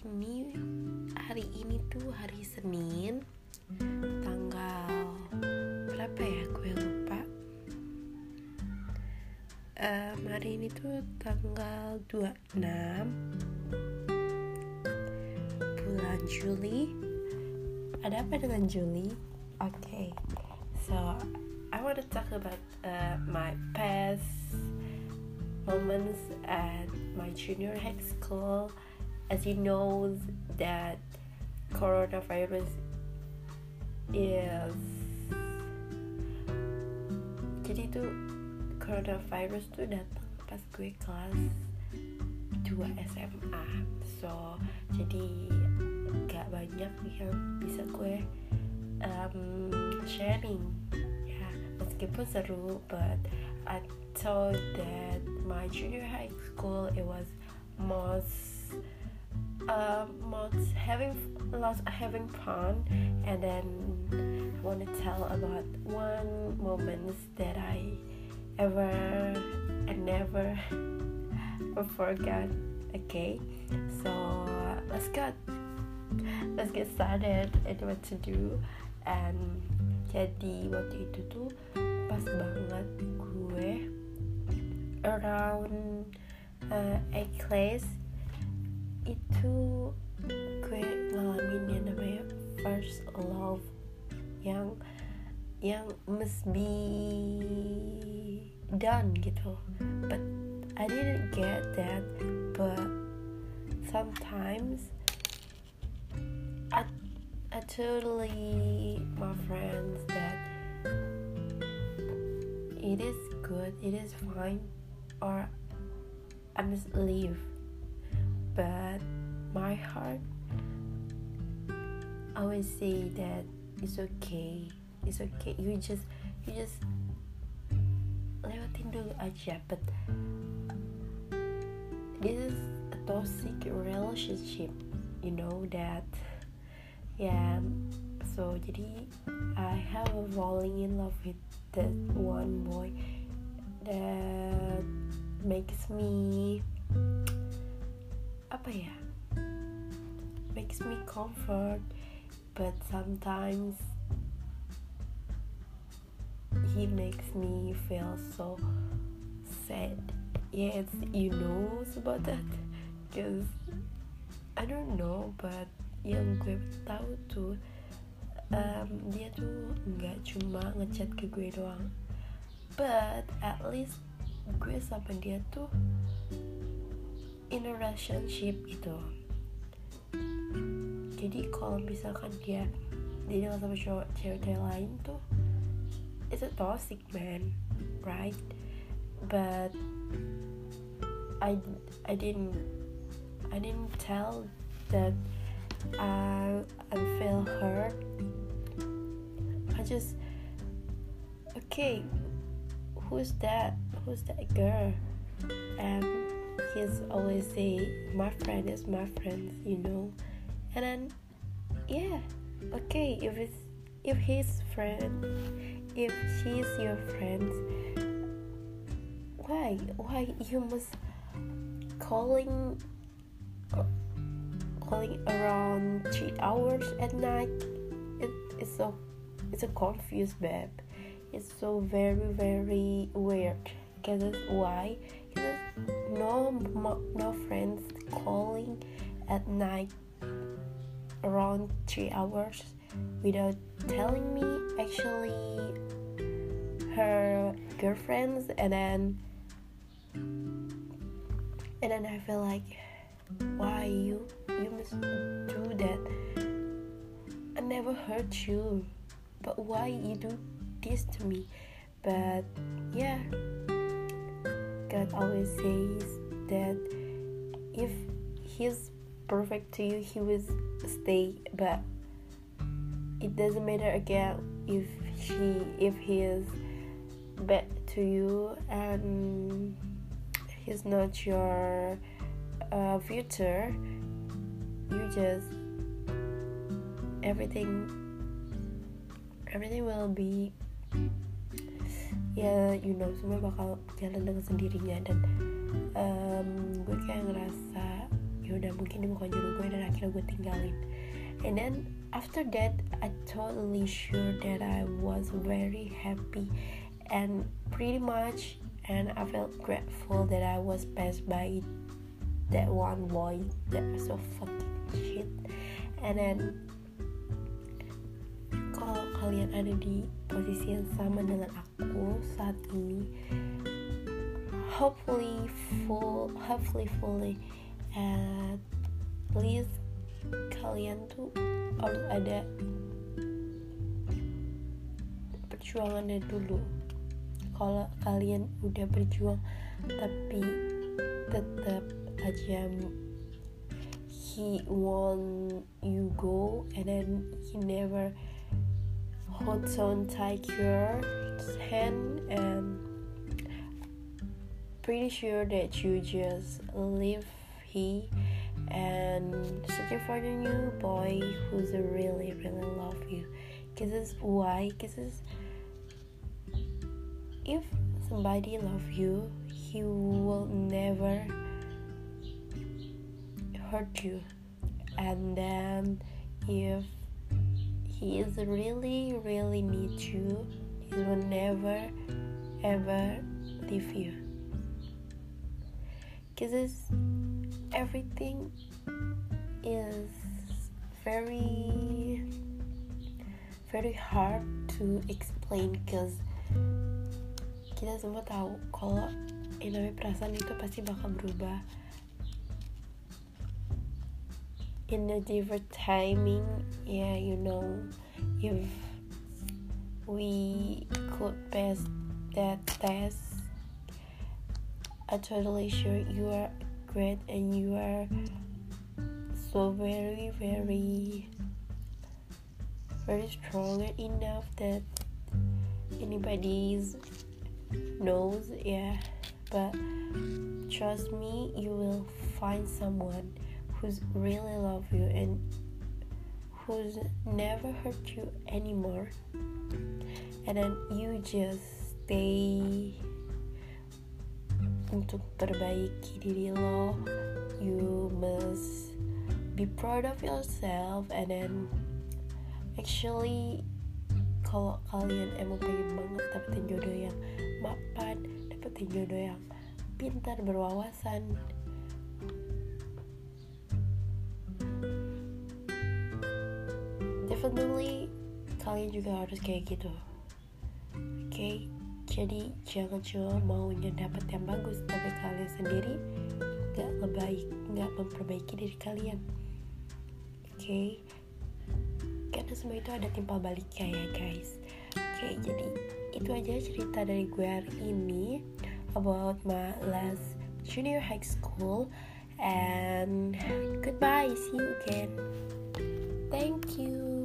ini hari ini tuh hari Senin tanggal berapa ya? Gue lupa. Um, hari ini tuh tanggal 26 bulan Juli. Ada apa dengan Juli? Oke okay. so I want to talk about uh, my past moments at my junior high school as you know that coronavirus is jadi tuh coronavirus tuh datang pas gue kelas 2 SMA so jadi gak banyak yang bisa gue um, sharing. Ya meskipun seru but I thought that my junior high school it was most um, was having lots having fun and then I want to tell about one moment that I ever and never forgot okay? So let's get let's get started and what to do and jadi waktu itu tuh pas banget gue? Around uh, a class itu gue ngalamin yang namanya first love yang yang must be done gitu. But I didn't get that but sometimes I, I totally my friends that it is good it is fine or I must leave but my heart. Always say that it's okay. It's okay. You just you just lewatin dulu aja but this is a toxic relationship you know that yeah. So jadi I have a falling in love with that one boy that makes me apa ya? Makes me comfort but sometimes he makes me feel so sad. Yes you know about that? Because I don't know but yang gue tahu tuh um, dia tuh nggak cuma ngechat ke gue doang. But at least gue sama dia tuh in a relationship gitu. Jadi kalau misalkan dia dia sama cowok cewek-cewek lain tuh it's a toxic man. Right? But I I didn't I didn't tell that I I feel hurt. I just okay who's that who's that girl? And he's always say my friend is my friend you know? And then yeah okay if it's if his friend if she's your friend why why you must calling calling around three hours at night? It, it's so it's a confused babe it's so very very weird. Because why no no friends calling at night around three hours without telling me actually her girlfriends and then and then I feel like why you you must do that? I never hurt you but why you do this to me? But yeah God always says that if He's perfect to you, He will stay. But it doesn't matter again if she, if He is bad to you and He's not your uh, future. You just everything, everything will be ya you know semua bakal jalan dengan sendirinya dan um, gue kayak ngerasa ya udah mungkin dia bukan jodoh gue dan akhirnya gue tinggalin. And then after that I totally sure that I was very happy and pretty much and I felt grateful that I was passed by that one boy that was so fucking shit. And then kalau kalian ada di posisi yang sama dengan aku saat ini. Hopefully full hopefully fully at least kalian tuh harus ada perjuangannya dulu. Kalau kalian udah berjuang tapi tetap aja he want you go and then he never hold on tight your hand and pretty sure that you just leave he and searching for the new boy who's really really love you. Because why because if somebody love you he will never hurt you. And then if he is really really need you he will never ever leave you because everything is very very hard to explain because kita semua tahu kalau yang namanya perasaan itu pasti bakal berubah. In a different timing yeah you know if we could pass that test I'm totally sure you are great and you are so very, very, very strong enough that anybody knows. Yeah, but trust me, you will find someone who's really love you and who's never hurt you anymore and then you just stay untuk perbaiki diri lo. You must be proud of yourself and then actually kalau kalian emang pengen banget dapetin jodoh yang mapan dapetin jodoh yang pintar berwawasan definitely kalian juga harus kayak gitu oke okay? jadi jangan cuma maunya dapat yang bagus tapi kalian sendiri gak lebih gak memperbaiki diri kalian oke okay? karena semua itu ada timpal baliknya ya guys oke okay, jadi itu aja cerita dari gue hari ini about my last junior high school and goodbye see you again thank you